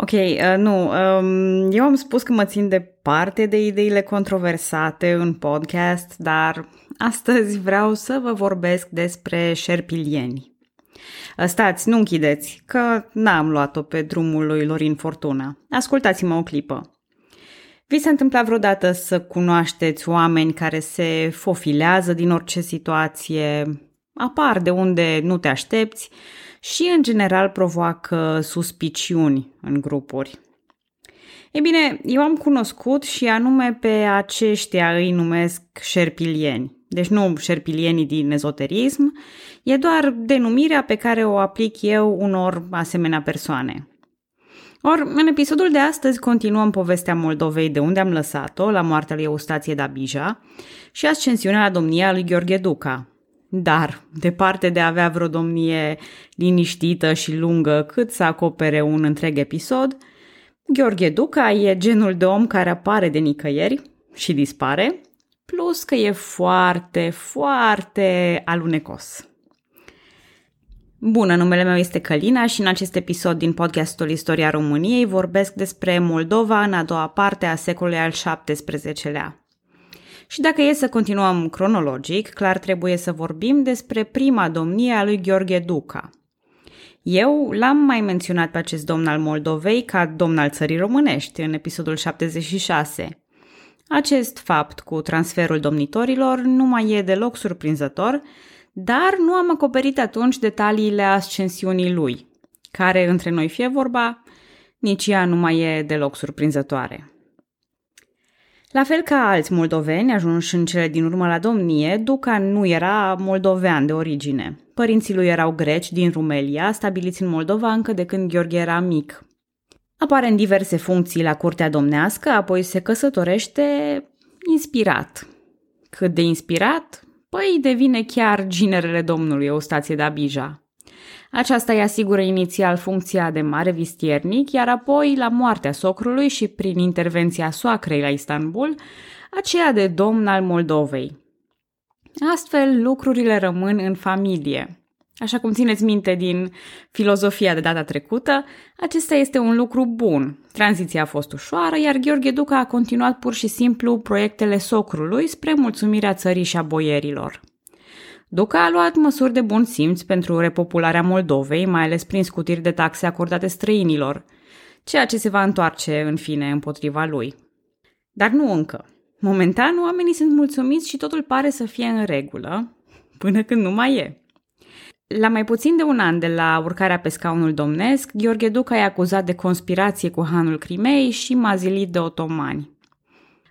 Ok, uh, nu, um, eu am spus că mă țin departe de ideile controversate în podcast, dar astăzi vreau să vă vorbesc despre șerpilieni. Uh, stați, nu închideți, că n-am luat-o pe drumul lui Lorin Fortuna. Ascultați-mă o clipă. Vi s-a întâmplat vreodată să cunoașteți oameni care se fofilează din orice situație, apar de unde nu te aștepți și, în general, provoacă suspiciuni în grupuri. Ei bine, eu am cunoscut și anume pe aceștia îi numesc șerpilieni. Deci nu șerpilienii din ezoterism, e doar denumirea pe care o aplic eu unor asemenea persoane. Or, în episodul de astăzi continuăm povestea Moldovei de unde am lăsat-o, la moartea lui Eustație Dabija și ascensiunea la domnia lui Gheorghe Duca. Dar, departe de a avea vreo domnie liniștită și lungă cât să acopere un întreg episod, Gheorghe Duca e genul de om care apare de nicăieri și dispare, plus că e foarte, foarte alunecos. Bună, numele meu este Călina și în acest episod din podcastul Istoria României vorbesc despre Moldova în a doua parte a secolului al XVII-lea. Și dacă e să continuăm cronologic, clar trebuie să vorbim despre prima domnie a lui Gheorghe Duca. Eu l-am mai menționat pe acest domn al Moldovei ca domn al țării românești în episodul 76. Acest fapt cu transferul domnitorilor nu mai e deloc surprinzător, dar nu am acoperit atunci detaliile ascensiunii lui, care, între noi fie vorba, nici ea nu mai e deloc surprinzătoare. La fel ca alți moldoveni ajunși în cele din urmă la domnie, Duca nu era moldovean de origine. Părinții lui erau greci din Rumelia, stabiliți în Moldova încă de când Gheorghe era mic. Apare în diverse funcții la curtea domnească, apoi se căsătorește inspirat. Cât de inspirat? Păi devine chiar ginerele domnului Eustație de Abija. Aceasta îi asigură inițial funcția de mare vistiernic, iar apoi, la moartea socrului și prin intervenția soacrei la Istanbul, aceea de domn al Moldovei. Astfel, lucrurile rămân în familie. Așa cum țineți minte din filozofia de data trecută, acesta este un lucru bun. Tranziția a fost ușoară, iar Gheorghe Duca a continuat pur și simplu proiectele socrului spre mulțumirea țării și a boierilor. Duca a luat măsuri de bun simț pentru repopularea Moldovei, mai ales prin scutiri de taxe acordate străinilor, ceea ce se va întoarce, în fine, împotriva lui. Dar nu încă. Momentan, oamenii sunt mulțumiți și totul pare să fie în regulă, până când nu mai e. La mai puțin de un an de la urcarea pe scaunul domnesc, Gheorghe Duca e acuzat de conspirație cu hanul Crimei și mazilit de otomani.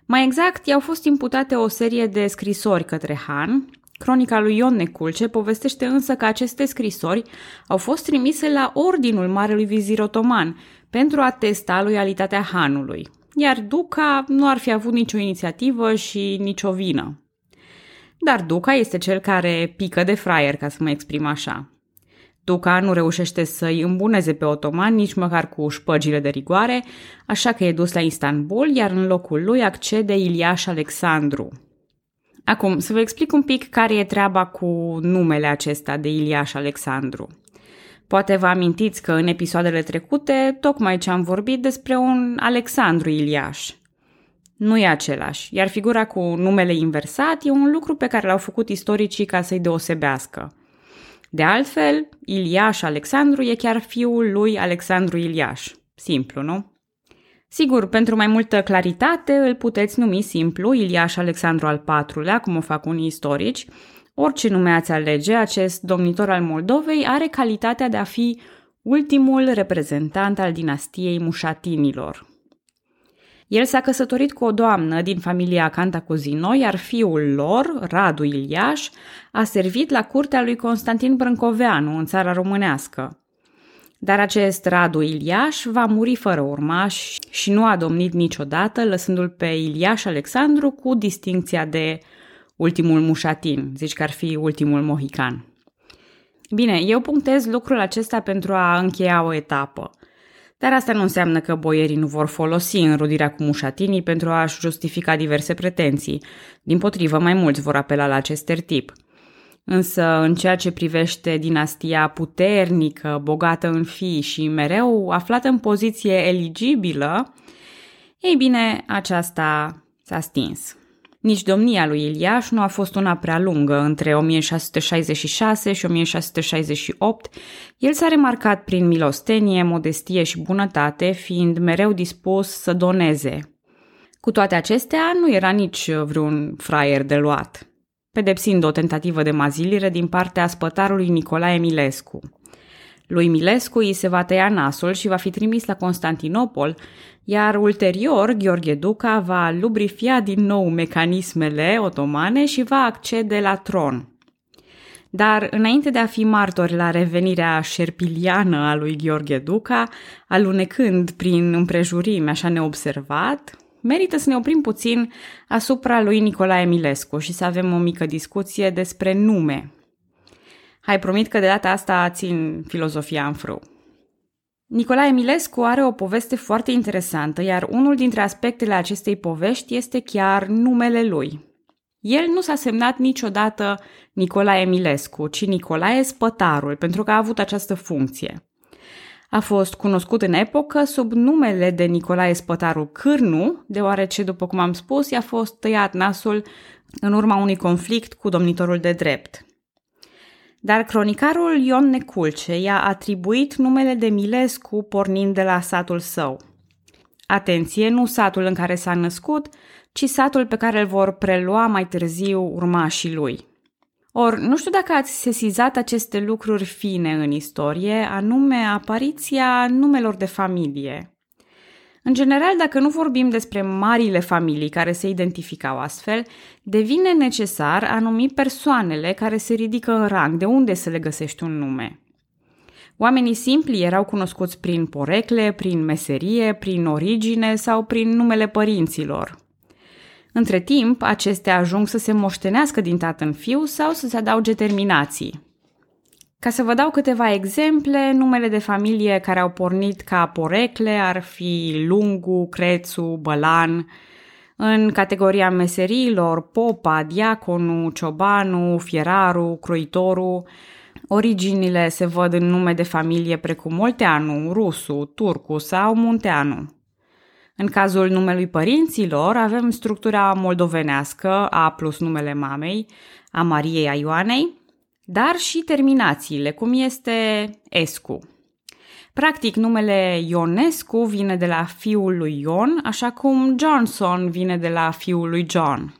Mai exact, i-au fost imputate o serie de scrisori către han, Cronica lui Ion Neculce povestește însă că aceste scrisori au fost trimise la ordinul Marelui Vizir Otoman pentru a testa loialitatea hanului, iar Duca nu ar fi avut nicio inițiativă și nicio vină. Dar Duca este cel care pică de fraier, ca să mă exprim așa. Duca nu reușește să-i îmbuneze pe otoman nici măcar cu șpăgile de rigoare, așa că e dus la Istanbul, iar în locul lui accede Iliaș Alexandru, Acum, să vă explic un pic care e treaba cu numele acesta de Iliaș Alexandru. Poate vă amintiți că în episoadele trecute tocmai ce am vorbit despre un Alexandru Iliaș. Nu e același, iar figura cu numele inversat e un lucru pe care l-au făcut istoricii ca să-i deosebească. De altfel, Iliaș Alexandru e chiar fiul lui Alexandru Iliaș. Simplu, nu? Sigur, pentru mai multă claritate îl puteți numi simplu Iliaș Alexandru al IV-lea, cum o fac unii istorici. Orice nume ați alege, acest domnitor al Moldovei are calitatea de a fi ultimul reprezentant al dinastiei mușatinilor. El s-a căsătorit cu o doamnă din familia Cantacuzino, iar fiul lor, Radu Iliaș, a servit la curtea lui Constantin Brâncoveanu în țara românească. Dar acest Radu Iliaș va muri fără urmaș și nu a domnit niciodată, lăsându-l pe Iliaș Alexandru cu distinția de ultimul mușatin, zici că ar fi ultimul mohican. Bine, eu punctez lucrul acesta pentru a încheia o etapă. Dar asta nu înseamnă că boierii nu vor folosi înrudirea cu mușatinii pentru a-și justifica diverse pretenții. Din potrivă, mai mulți vor apela la acest tip – Însă, în ceea ce privește dinastia puternică, bogată în fii și mereu aflată în poziție eligibilă, ei bine, aceasta s-a stins. Nici domnia lui Iliaș nu a fost una prea lungă, între 1666 și 1668. El s-a remarcat prin milostenie, modestie și bunătate, fiind mereu dispus să doneze. Cu toate acestea, nu era nici vreun fraier de luat pedepsind o tentativă de mazilire din partea spătarului Nicolae Milescu. Lui Milescu îi se va tăia nasul și va fi trimis la Constantinopol, iar ulterior Gheorghe Duca va lubrifia din nou mecanismele otomane și va accede la tron. Dar înainte de a fi martori la revenirea șerpiliană a lui Gheorghe Duca, alunecând prin împrejurimi așa neobservat, merită să ne oprim puțin asupra lui Nicolae Milescu și să avem o mică discuție despre nume. Hai, promit că de data asta țin filozofia în frâu. Nicolae Milescu are o poveste foarte interesantă, iar unul dintre aspectele acestei povești este chiar numele lui. El nu s-a semnat niciodată Nicolae Milescu, ci Nicolae Spătarul, pentru că a avut această funcție. A fost cunoscut în epocă sub numele de Nicolae Spătaru Cârnu, deoarece, după cum am spus, i-a fost tăiat nasul în urma unui conflict cu domnitorul de drept. Dar cronicarul Ion Neculce i-a atribuit numele de Milescu pornind de la satul său. Atenție, nu satul în care s-a născut, ci satul pe care îl vor prelua mai târziu urmașii lui. Or, nu știu dacă ați sesizat aceste lucruri fine în istorie, anume apariția numelor de familie. În general, dacă nu vorbim despre marile familii care se identificau astfel, devine necesar a numi persoanele care se ridică în rang, de unde să le găsești un nume. Oamenii simpli erau cunoscuți prin porecle, prin meserie, prin origine sau prin numele părinților – între timp, acestea ajung să se moștenească din tată în fiu sau să se adauge terminații. Ca să vă dau câteva exemple, numele de familie care au pornit ca porecle ar fi Lungu, Crețu, Bălan, în categoria meseriilor, popa, diaconu, ciobanu, fieraru, croitoru, originile se văd în nume de familie precum Molteanu, Rusu, Turcu sau Munteanu. În cazul numelui părinților avem structura moldovenească, A plus numele mamei, a Mariei a Ioanei, dar și terminațiile, cum este Escu. Practic, numele Ionescu vine de la fiul lui Ion, așa cum Johnson vine de la fiul lui John.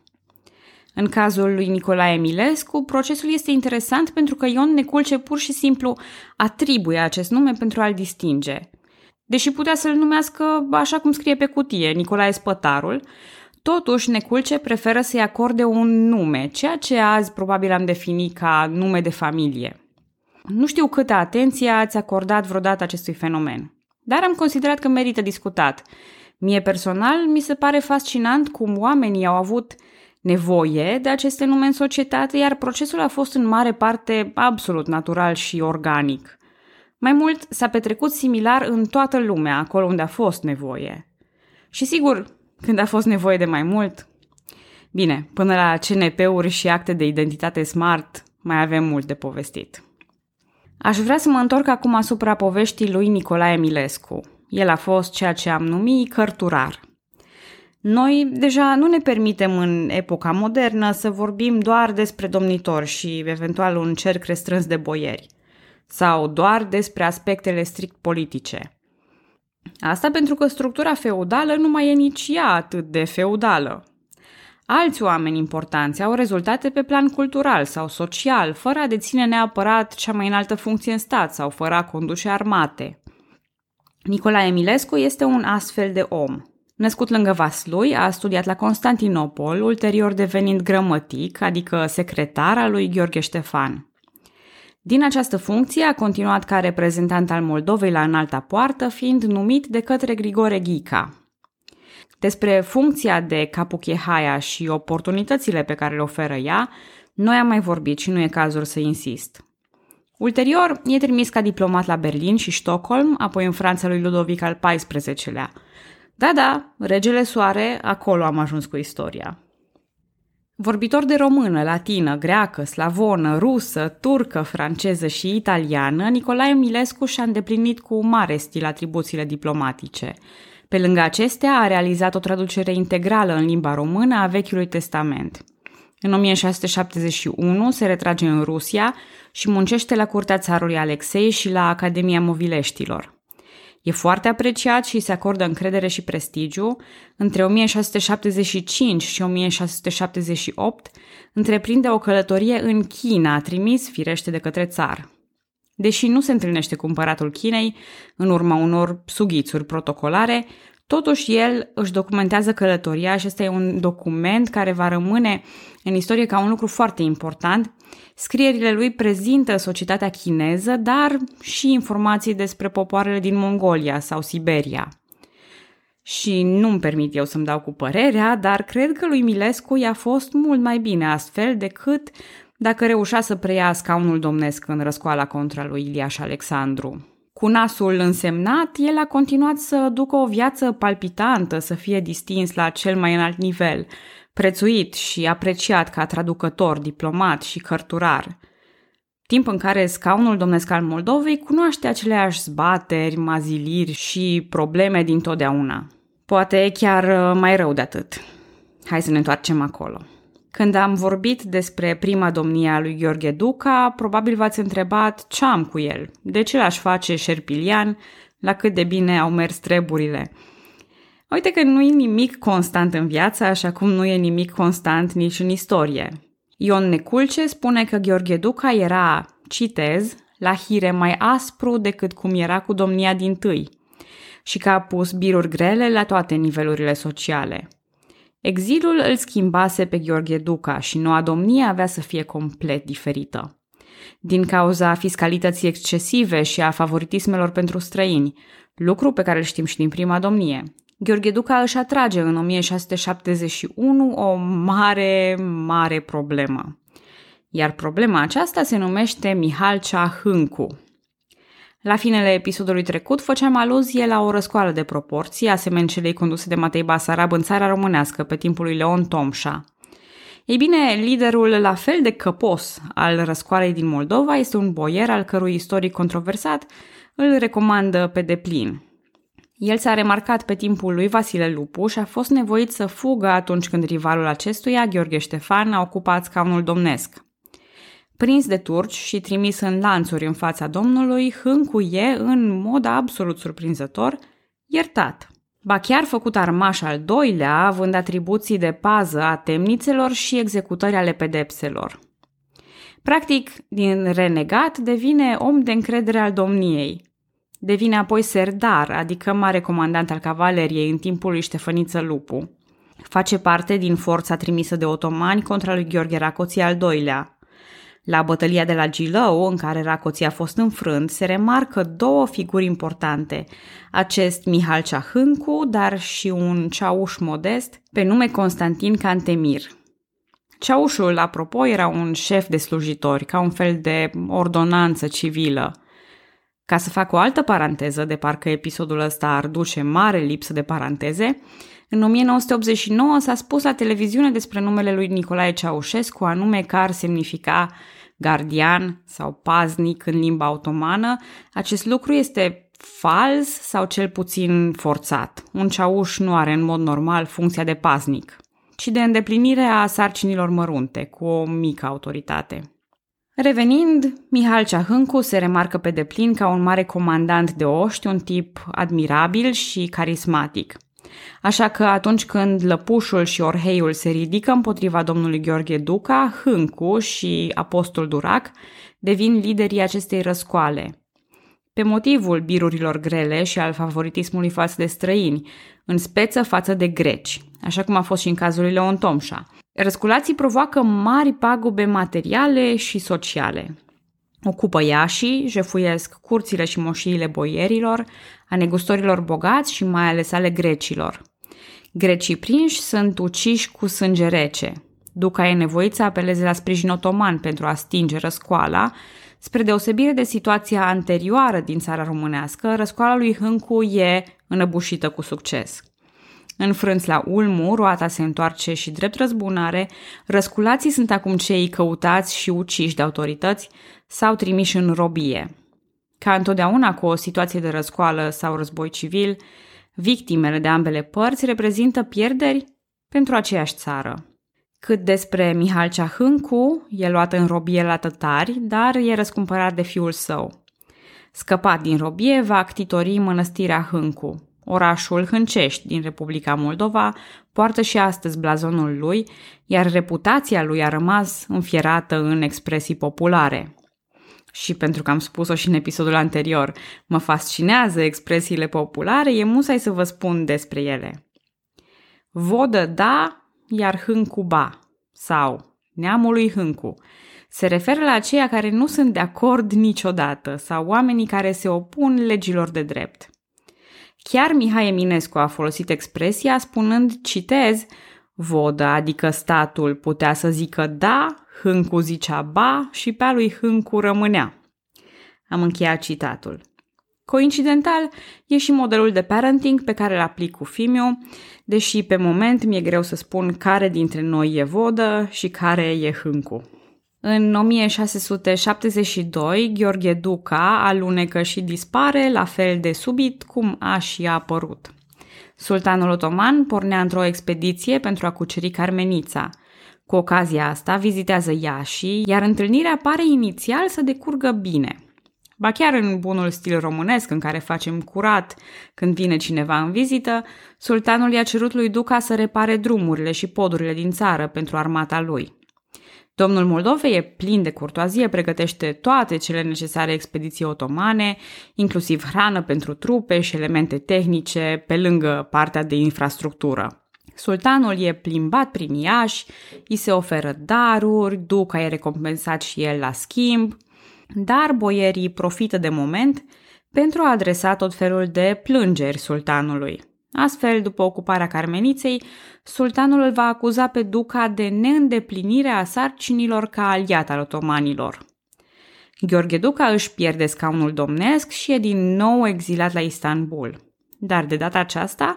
În cazul lui Nicolae Milescu, procesul este interesant pentru că Ion Neculce pur și simplu atribuie acest nume pentru a-l distinge – Deși putea să-l numească așa cum scrie pe cutie, Nicolae Spătarul, totuși Neculce preferă să-i acorde un nume, ceea ce azi probabil am definit ca nume de familie. Nu știu câtă atenție ați acordat vreodată acestui fenomen, dar am considerat că merită discutat. Mie personal mi se pare fascinant cum oamenii au avut nevoie de aceste nume în societate, iar procesul a fost în mare parte absolut natural și organic. Mai mult, s-a petrecut similar în toată lumea, acolo unde a fost nevoie. Și sigur, când a fost nevoie de mai mult, bine, până la CNP-uri și acte de identitate smart, mai avem mult de povestit. Aș vrea să mă întorc acum asupra poveștii lui Nicolae Milescu. El a fost ceea ce am numit cărturar. Noi deja nu ne permitem în epoca modernă să vorbim doar despre domnitori și eventual un cerc restrâns de boieri – sau doar despre aspectele strict politice. Asta pentru că structura feudală nu mai e nici ea atât de feudală. Alți oameni importanți au rezultate pe plan cultural sau social, fără a deține neapărat cea mai înaltă funcție în stat sau fără a conduce armate. Nicolae Emilescu este un astfel de om. Născut lângă Vaslui, a studiat la Constantinopol, ulterior devenind grămătic, adică secretar al lui Gheorghe Ștefan. Din această funcție a continuat ca reprezentant al Moldovei la înalta poartă, fiind numit de către Grigore Ghica. Despre funcția de capuchehaia și oportunitățile pe care le oferă ea, noi am mai vorbit și nu e cazul să insist. Ulterior, e trimis ca diplomat la Berlin și Stockholm, apoi în Franța lui Ludovic al XIV-lea. Da, da, regele Soare, acolo am ajuns cu istoria. Vorbitor de română, latină, greacă, slavonă, rusă, turcă, franceză și italiană, Nicolae Milescu și-a îndeplinit cu mare stil atribuțiile diplomatice. Pe lângă acestea, a realizat o traducere integrală în limba română a Vechiului Testament. În 1671 se retrage în Rusia și muncește la curtea țarului Alexei și la Academia Movileștilor. E foarte apreciat și se acordă încredere și prestigiu. Între 1675 și 1678 întreprinde o călătorie în China, trimis firește de către țar. Deși nu se întâlnește cu împăratul Chinei, în urma unor sughițuri protocolare, Totuși, el își documentează călătoria și ăsta e un document care va rămâne în istorie ca un lucru foarte important. Scrierile lui prezintă societatea chineză, dar și informații despre popoarele din Mongolia sau Siberia. Și nu-mi permit eu să-mi dau cu părerea, dar cred că lui Milescu i-a fost mult mai bine astfel decât dacă reușea să preia scaunul domnesc în răscoala contra lui Iliaș Alexandru. Cu nasul însemnat, el a continuat să ducă o viață palpitantă, să fie distins la cel mai înalt nivel, prețuit și apreciat ca traducător, diplomat și cărturar. Timp în care scaunul domnesc al Moldovei cunoaște aceleași zbateri, maziliri și probleme din totdeauna. Poate chiar mai rău de atât. Hai să ne întoarcem acolo. Când am vorbit despre prima domnie a lui Gheorghe Duca, probabil v-ați întrebat ce am cu el, de ce l-aș face șerpilian, la cât de bine au mers treburile. Uite că nu e nimic constant în viață, așa cum nu e nimic constant nici în istorie. Ion Neculce spune că Gheorghe Duca era, citez, la hire mai aspru decât cum era cu domnia din tâi și că a pus biruri grele la toate nivelurile sociale – Exilul îl schimbase pe Gheorghe Duca și noua domnie avea să fie complet diferită. Din cauza fiscalității excesive și a favoritismelor pentru străini, lucru pe care îl știm și din prima domnie, Gheorghe Duca își atrage în 1671 o mare, mare problemă. Iar problema aceasta se numește Mihalcea Hâncu, la finele episodului trecut făceam aluzie la o răscoală de proporții, asemenea celei conduse de Matei Basarab în țara românească pe timpul lui Leon Tomșa. Ei bine, liderul la fel de căpos al răscoalei din Moldova este un boier al cărui istoric controversat îl recomandă pe deplin. El s-a remarcat pe timpul lui Vasile Lupu și a fost nevoit să fugă atunci când rivalul acestuia, Gheorghe Ștefan, a ocupat scaunul domnesc. Prins de turci și trimis în lanțuri în fața Domnului, Hâncu e, în mod absolut surprinzător, iertat. Ba chiar făcut armaș al doilea, având atribuții de pază a temnițelor și executări ale pedepselor. Practic, din renegat devine om de încredere al domniei. Devine apoi serdar, adică mare comandant al cavaleriei în timpul lui Ștefăniță Lupu. Face parte din forța trimisă de otomani contra lui Gheorghe Racoții al doilea, la bătălia de la Gilău, în care Racoții a fost înfrânt, se remarcă două figuri importante. Acest Mihal Ceahâncu, dar și un ceauș modest pe nume Constantin Cantemir. Ceaușul, apropo, era un șef de slujitori, ca un fel de ordonanță civilă. Ca să fac o altă paranteză, de parcă episodul ăsta ar duce mare lipsă de paranteze, în 1989 s-a spus la televiziune despre numele lui Nicolae Ceaușescu, anume că ar semnifica gardian sau paznic în limba otomană, acest lucru este fals sau cel puțin forțat. Un ceauș nu are în mod normal funcția de paznic, ci de îndeplinire a sarcinilor mărunte, cu o mică autoritate. Revenind, Mihal Ceahâncu se remarcă pe deplin ca un mare comandant de oști, un tip admirabil și carismatic – Așa că atunci când Lăpușul și Orheiul se ridică împotriva domnului Gheorghe Duca, Hâncu și Apostol Durac devin liderii acestei răscoale. Pe motivul birurilor grele și al favoritismului față de străini, în speță față de greci, așa cum a fost și în cazul lui Leon Tomșa. Răsculații provoacă mari pagube materiale și sociale. Ocupă Iașii, jefuiesc curțile și moșiile boierilor, a negustorilor bogați și mai ales ale grecilor. Grecii prinși sunt uciși cu sânge rece. Duca e nevoit să apeleze la sprijin otoman pentru a stinge răscoala, spre deosebire de situația anterioară din țara românească, răscoala lui Hâncu e înăbușită cu succes. Înfrânți la ulmu, roata se întoarce și drept răzbunare, răsculații sunt acum cei căutați și uciși de autorități sau trimiși în robie. Ca întotdeauna cu o situație de răscoală sau război civil, victimele de ambele părți reprezintă pierderi pentru aceeași țară. Cât despre Mihal Ceahâncu, e luat în robie la tătari, dar e răscumpărat de fiul său. Scăpat din robie, va actitori mănăstirea Hâncu. Orașul Hâncești din Republica Moldova poartă și astăzi blazonul lui, iar reputația lui a rămas înfierată în expresii populare. Și pentru că am spus-o și în episodul anterior, mă fascinează expresiile populare, e musai să vă spun despre ele. Vodă da, iar Hâncu ba, sau neamului Hâncu. Se referă la aceia care nu sunt de acord niciodată sau oamenii care se opun legilor de drept. Chiar Mihai Eminescu a folosit expresia spunând, citez, vodă, adică statul putea să zică da, Hâncu zicea ba și pe a lui Hâncu rămânea. Am încheiat citatul. Coincidental, e și modelul de parenting pe care îl aplic cu Fimiu, deși pe moment mi-e greu să spun care dintre noi e vodă și care e hâncu. În 1672, Gheorghe Duca alunecă și dispare la fel de subit cum a și a apărut. Sultanul otoman pornea într-o expediție pentru a cuceri Carmenița. Cu ocazia asta vizitează Iași, iar întâlnirea pare inițial să decurgă bine – Ba chiar în bunul stil românesc în care facem curat când vine cineva în vizită, sultanul i-a cerut lui Duca să repare drumurile și podurile din țară pentru armata lui. Domnul Moldovei e plin de curtoazie, pregătește toate cele necesare expediții otomane, inclusiv hrană pentru trupe și elemente tehnice, pe lângă partea de infrastructură. Sultanul e plimbat prin Iași, îi se oferă daruri, Duca e recompensat și el la schimb, dar boierii profită de moment pentru a adresa tot felul de plângeri sultanului. Astfel, după ocuparea Carmeniței, sultanul îl va acuza pe Duca de neîndeplinire a sarcinilor ca aliat al otomanilor. Gheorghe Duca își pierde scaunul domnesc și e din nou exilat la Istanbul. Dar de data aceasta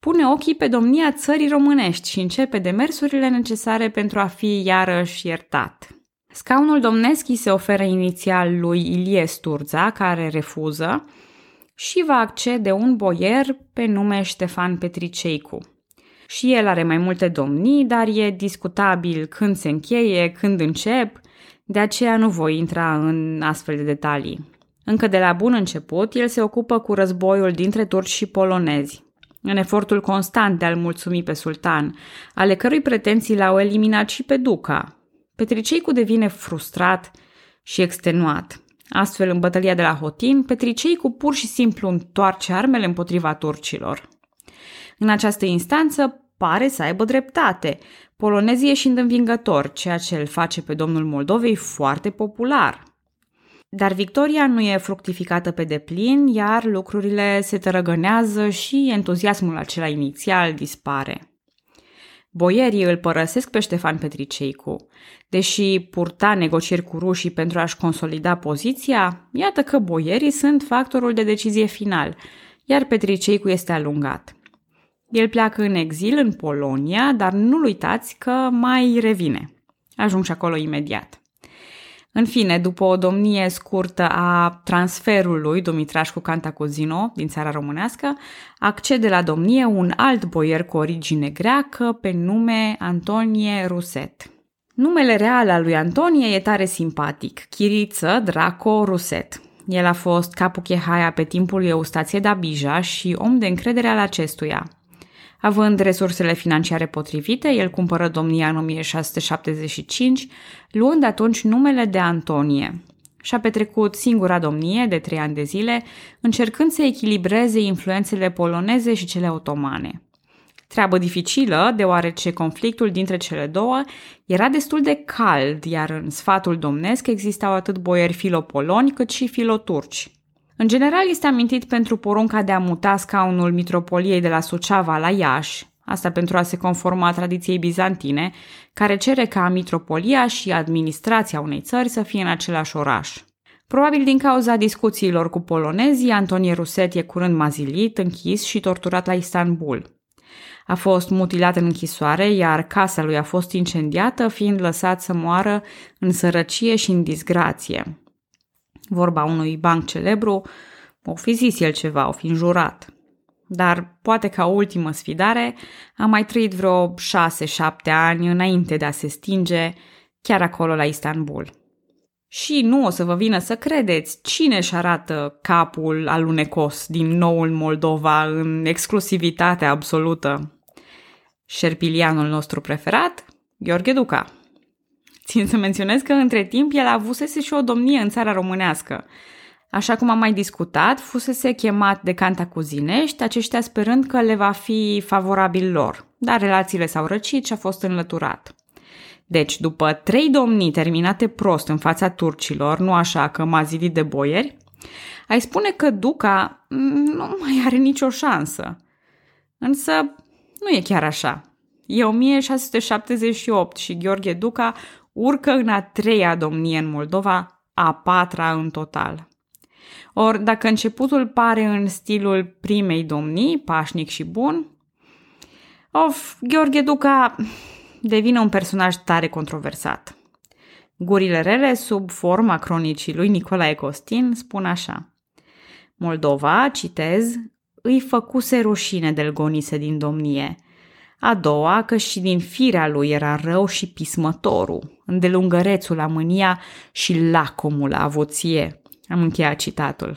pune ochii pe domnia țării românești și începe demersurile necesare pentru a fi iarăși iertat. Scaunul domnesc îi se oferă inițial lui Ilie Sturza, care refuză, și va accede un boier pe nume Ștefan Petriceicu. Și el are mai multe domnii, dar e discutabil când se încheie, când încep, de aceea nu voi intra în astfel de detalii. Încă de la bun început, el se ocupă cu războiul dintre turci și polonezi, în efortul constant de a-l mulțumi pe sultan, ale cărui pretenții l-au eliminat și pe Duca, Petriceicu devine frustrat și extenuat. Astfel, în bătălia de la Hotin, Petriceicu pur și simplu întoarce armele împotriva turcilor. În această instanță, pare să aibă dreptate, polonezii ieșind învingător, ceea ce îl face pe domnul Moldovei foarte popular. Dar victoria nu e fructificată pe deplin, iar lucrurile se tărăgănează și entuziasmul acela inițial dispare. Boierii îl părăsesc pe Ștefan Petriceicu. Deși purta negocieri cu rușii pentru a-și consolida poziția, iată că boierii sunt factorul de decizie final, iar Petriceicu este alungat. El pleacă în exil în Polonia, dar nu uitați că mai revine. Ajung și acolo imediat. În fine, după o domnie scurtă a transferului Dumitrașcu Cantacuzino din țara românească, accede la domnie un alt boier cu origine greacă pe nume Antonie Ruset. Numele real al lui Antonie e tare simpatic, Chiriță Draco Ruset. El a fost capul Chehaia pe timpul Eustației Dabija și om de încredere al acestuia – Având resursele financiare potrivite, el cumpără domnia în 1675, luând atunci numele de Antonie. Și-a petrecut singura domnie de trei ani de zile, încercând să echilibreze influențele poloneze și cele otomane. Treabă dificilă, deoarece conflictul dintre cele două era destul de cald, iar în sfatul domnesc existau atât boieri filopoloni cât și filoturci. În general este amintit pentru porunca de a muta scaunul mitropoliei de la Suceava la Iași, asta pentru a se conforma tradiției bizantine, care cere ca mitropolia și administrația unei țări să fie în același oraș. Probabil din cauza discuțiilor cu polonezii, Antonie Ruset e curând mazilit, închis și torturat la Istanbul. A fost mutilat în închisoare, iar casa lui a fost incendiată, fiind lăsat să moară în sărăcie și în disgrație. Vorba unui banc celebru, o fi zis el ceva, o fi înjurat. Dar poate ca ultimă sfidare a mai trăit vreo șase-șapte ani înainte de a se stinge chiar acolo la Istanbul. Și nu o să vă vină să credeți cine își arată capul alunecos din noul Moldova în exclusivitate absolută. Șerpilianul nostru preferat, Gheorghe Duca. Țin să menționez că între timp el avusese și o domnie în țara românească. Așa cum am mai discutat, fusese chemat de Cantacuzinești, aceștia sperând că le va fi favorabil lor, dar relațiile s-au răcit și a fost înlăturat. Deci, după trei domnii terminate prost în fața turcilor, nu așa că mazili de boieri, ai spune că Duca nu mai are nicio șansă. Însă nu e chiar așa. E 1678 și Gheorghe Duca urcă în a treia domnie în Moldova, a patra în total. Ori dacă începutul pare în stilul primei domnii, pașnic și bun, of, Gheorghe Duca devine un personaj tare controversat. Gurile rele, sub forma cronicii lui Nicolae Costin, spun așa. Moldova, citez, îi făcuse rușine de gonise din domnie. A doua, că și din firea lui era rău și pismătorul, îndelungărețul la mânia și lacomul la avuție. Am încheiat citatul.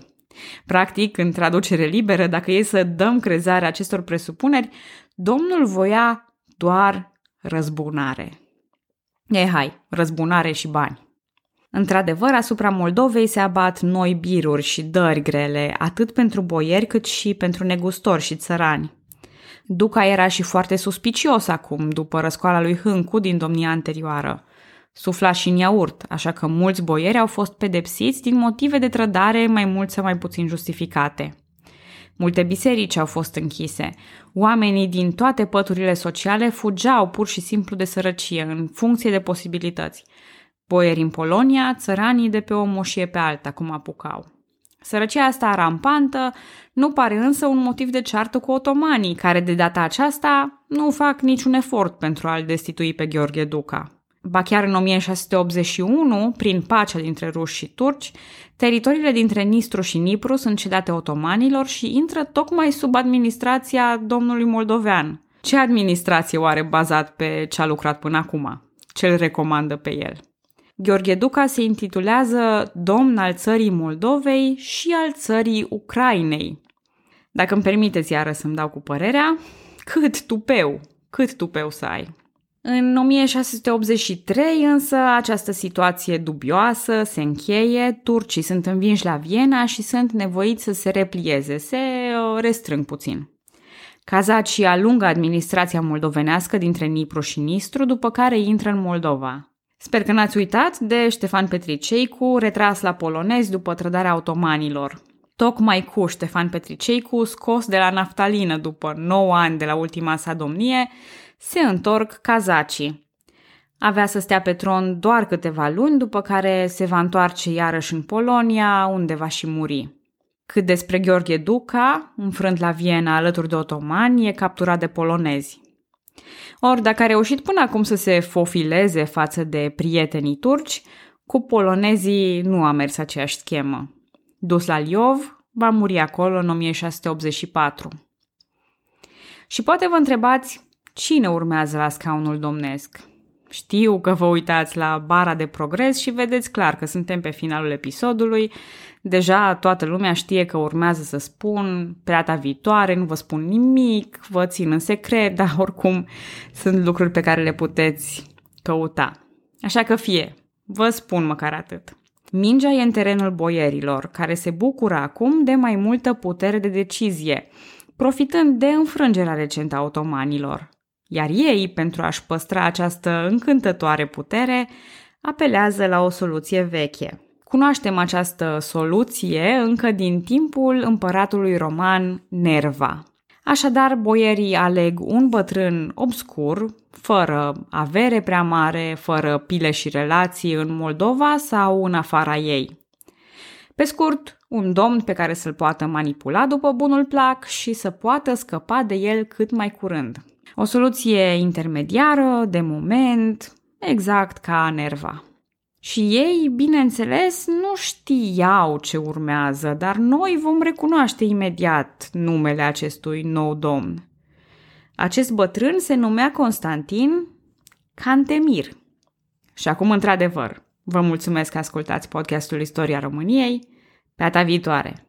Practic, în traducere liberă, dacă e să dăm crezare acestor presupuneri, Domnul voia doar răzbunare. E hai, răzbunare și bani. Într-adevăr, asupra Moldovei se abat noi biruri și dări grele, atât pentru boieri cât și pentru negustori și țărani. Duca era și foarte suspicios acum, după răscoala lui Hâncu din domnia anterioară. Sufla și în iaurt, așa că mulți boieri au fost pedepsiți din motive de trădare mai mult sau mai puțin justificate. Multe biserici au fost închise. Oamenii din toate păturile sociale fugeau pur și simplu de sărăcie, în funcție de posibilități. Boieri în Polonia, țăranii de pe o moșie pe alta, cum apucau. Sărăcia asta rampantă nu pare însă un motiv de ceartă cu otomanii, care de data aceasta nu fac niciun efort pentru a-l destitui pe Gheorghe Duca. Ba chiar în 1681, prin pacea dintre ruși și turci, teritoriile dintre Nistru și Nipru sunt cedate otomanilor și intră tocmai sub administrația domnului moldovean. Ce administrație oare bazat pe ce a lucrat până acum? Ce îl recomandă pe el? Gheorghe Duca se intitulează domn al țării Moldovei și al țării Ucrainei. Dacă îmi permiteți iară să-mi dau cu părerea, cât tupeu, cât tupeu să ai. În 1683 însă această situație dubioasă se încheie, turcii sunt învinși la Viena și sunt nevoiți să se replieze, se uh, restrâng puțin. Cazacii alungă administrația moldovenească dintre Nipru și Nistru, după care intră în Moldova. Sper că n-ați uitat de Ștefan Petriceicu, retras la polonezi după trădarea otomanilor. Tocmai cu Ștefan Petriceicu, scos de la naftalină după 9 ani de la ultima sa domnie, se întorc cazacii. Avea să stea pe tron doar câteva luni, după care se va întoarce iarăși în Polonia, unde va și muri. Cât despre Gheorghe Duca, înfrânt la Viena alături de otomani, e capturat de polonezi. Ori dacă a reușit până acum să se fofileze față de prietenii turci, cu polonezii nu a mers aceeași schemă. Dus la Liov, va muri acolo în 1684. Și poate vă întrebați Cine urmează la scaunul domnesc? Știu că vă uitați la bara de progres și vedeți clar că suntem pe finalul episodului. Deja toată lumea știe că urmează să spun pe data viitoare, nu vă spun nimic, vă țin în secret, dar oricum sunt lucruri pe care le puteți căuta. Așa că fie, vă spun măcar atât. Mingea e în terenul boierilor, care se bucură acum de mai multă putere de decizie, profitând de înfrângerea recentă a otomanilor iar ei, pentru a-și păstra această încântătoare putere, apelează la o soluție veche. Cunoaștem această soluție încă din timpul împăratului roman Nerva. Așadar, boierii aleg un bătrân obscur, fără avere prea mare, fără pile și relații în Moldova sau în afara ei. Pe scurt, un domn pe care să-l poată manipula după bunul plac și să poată scăpa de el cât mai curând. O soluție intermediară, de moment, exact ca Nerva. Și ei, bineînțeles, nu știau ce urmează, dar noi vom recunoaște imediat numele acestui nou domn. Acest bătrân se numea Constantin Cantemir. Și acum, într-adevăr, vă mulțumesc că ascultați podcastul Istoria României. Pe data viitoare!